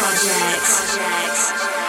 Project. Project.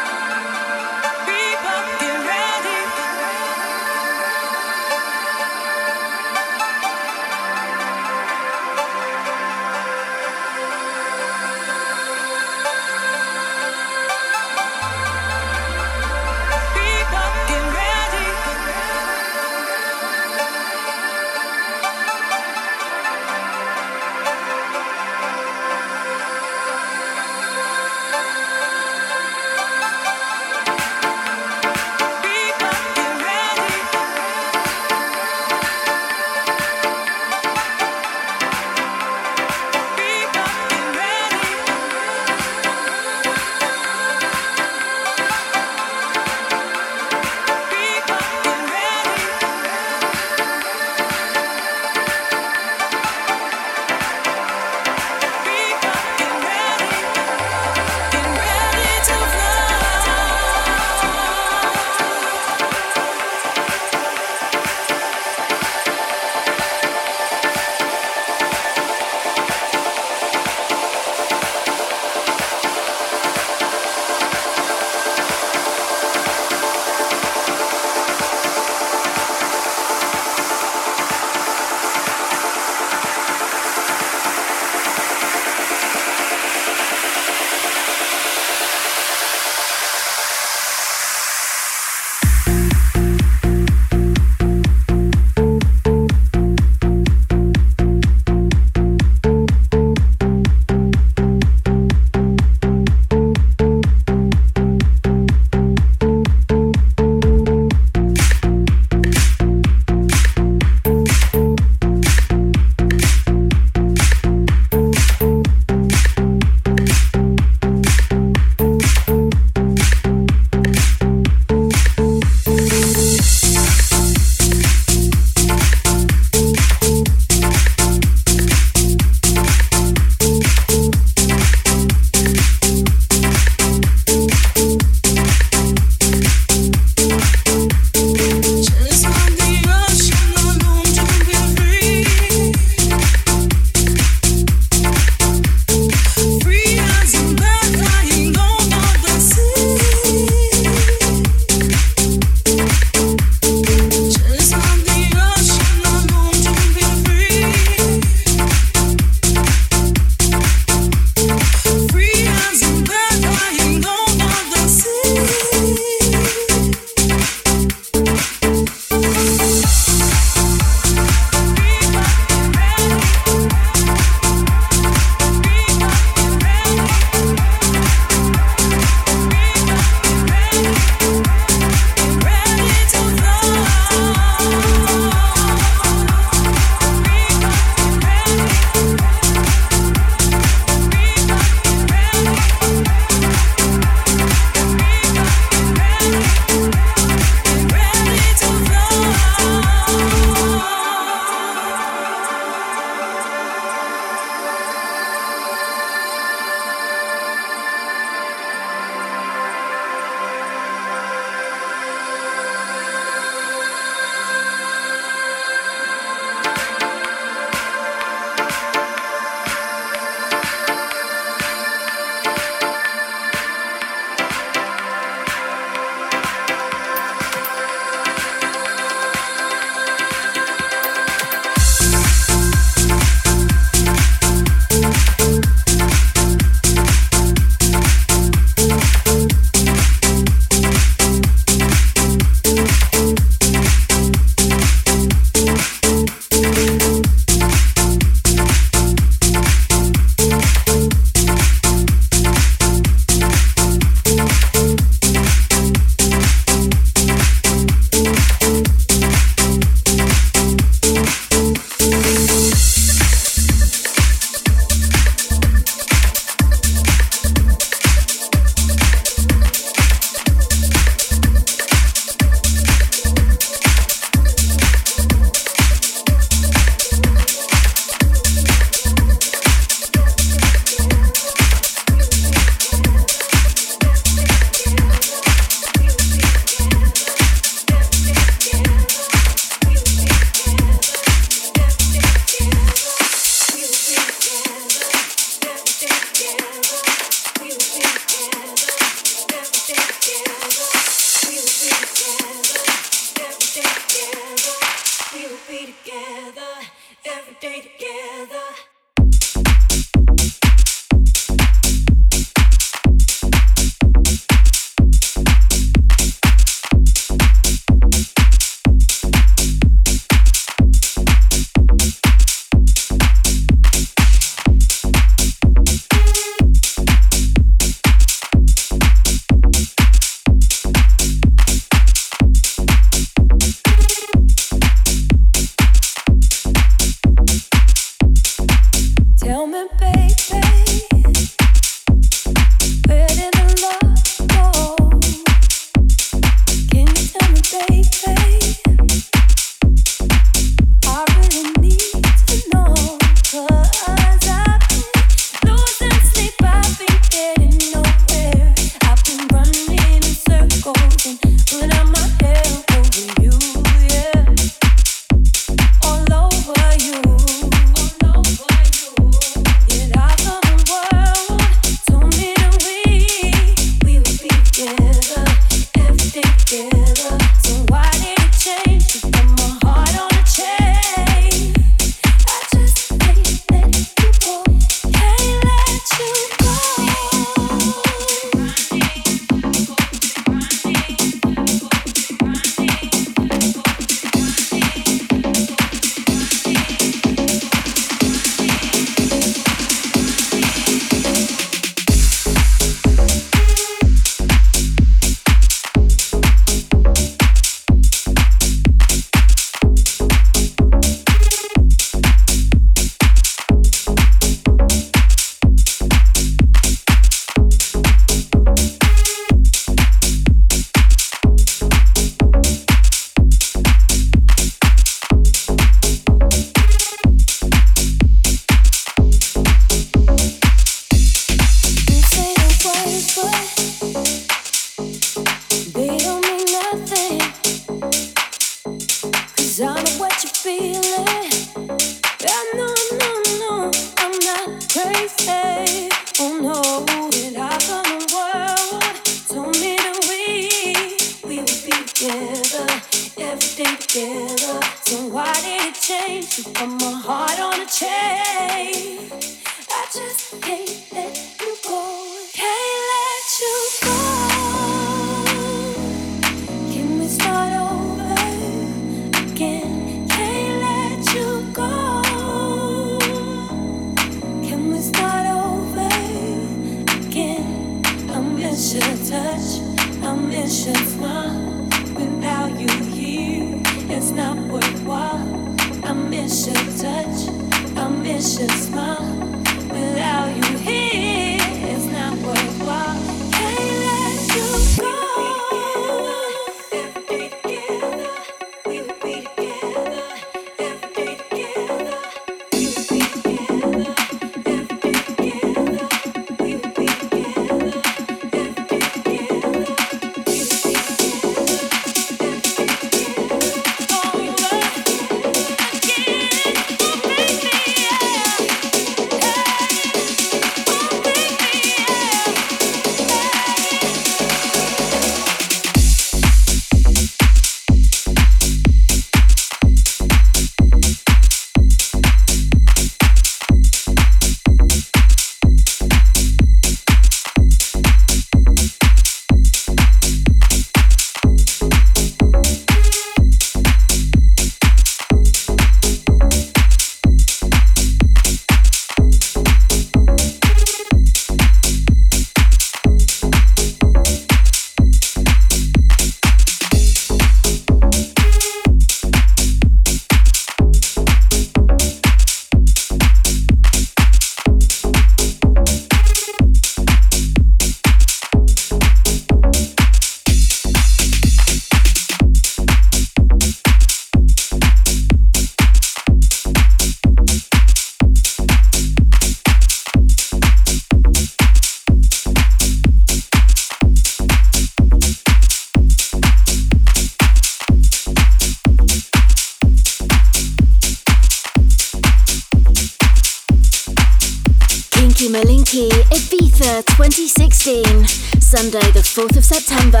Sunday, the 4th of September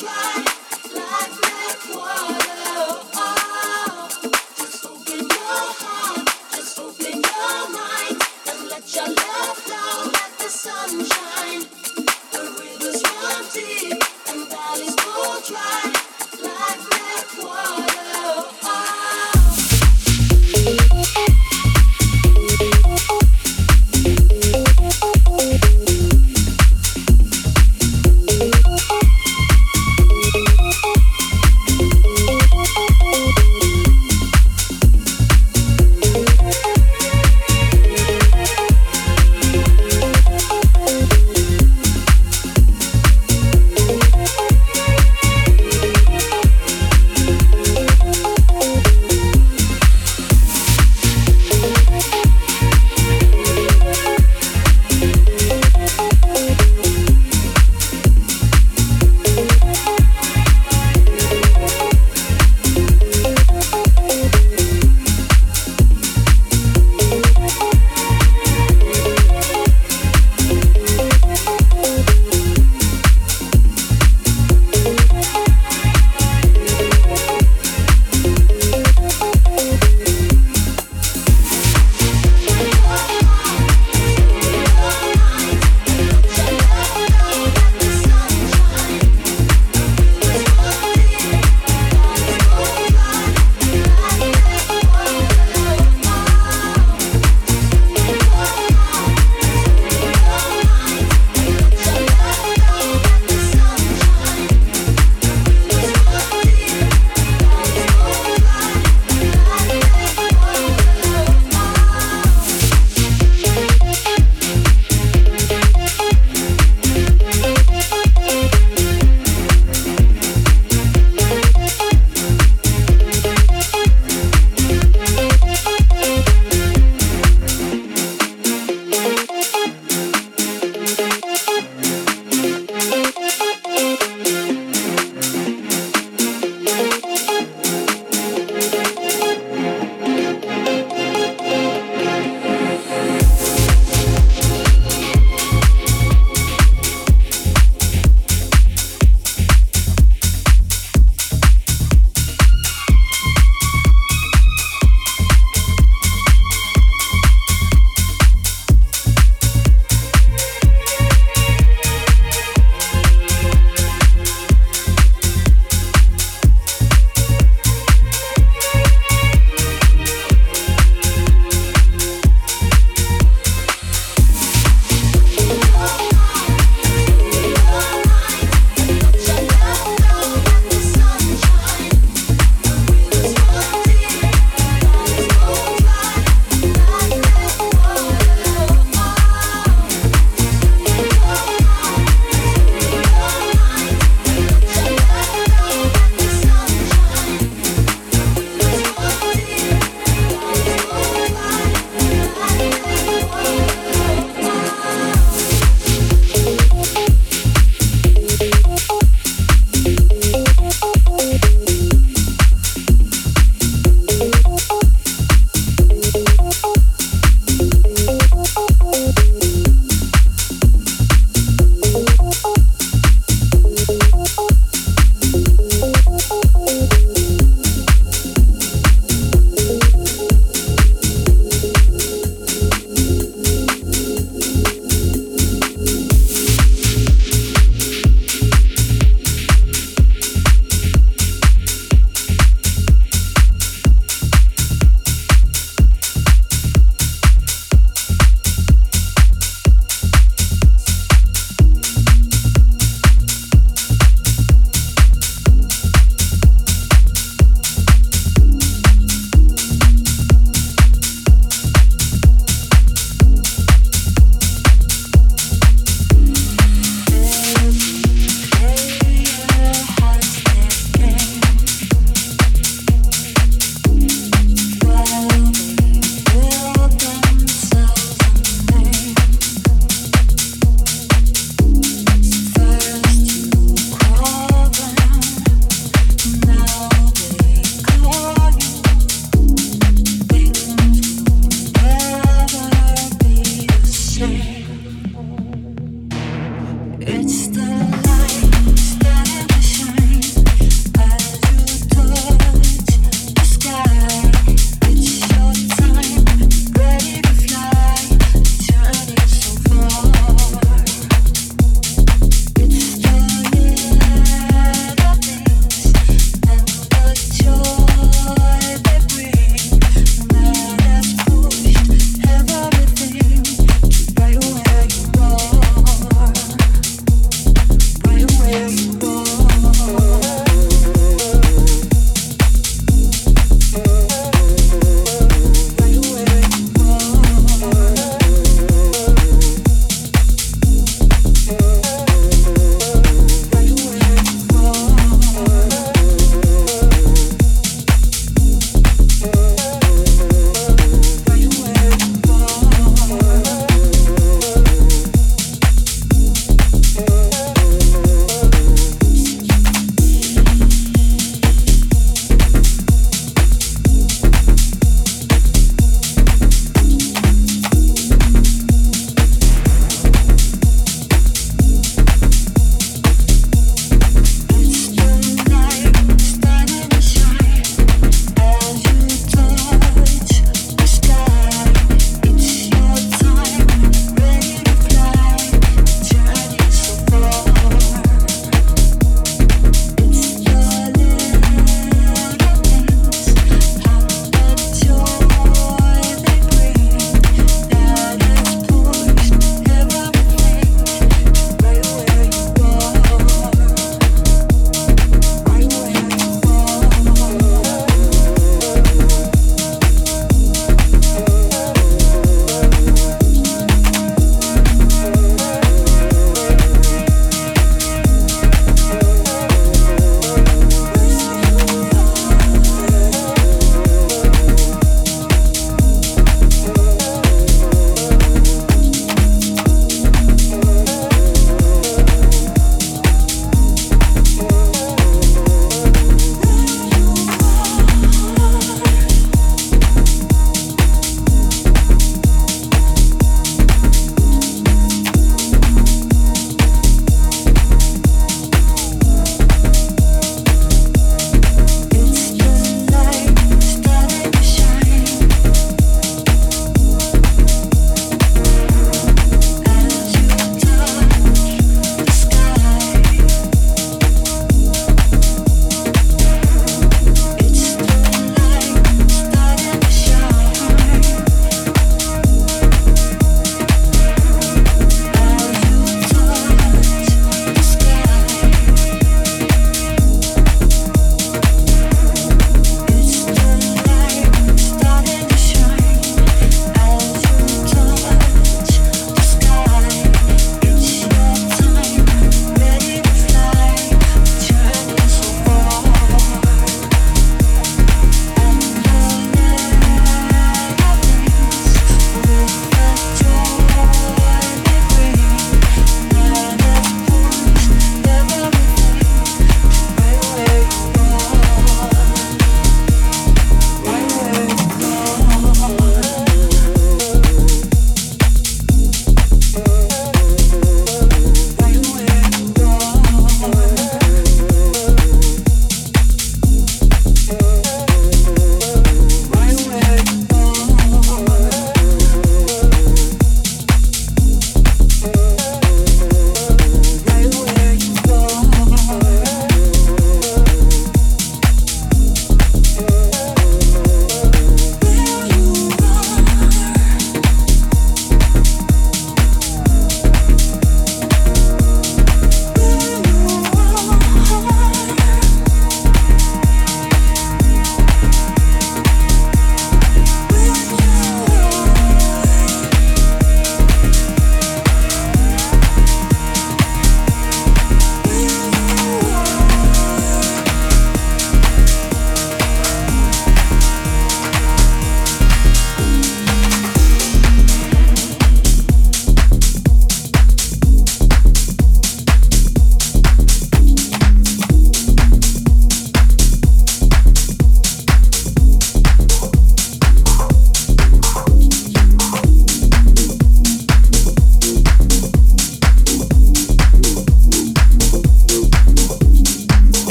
try.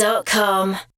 www.kinkymalinky.com.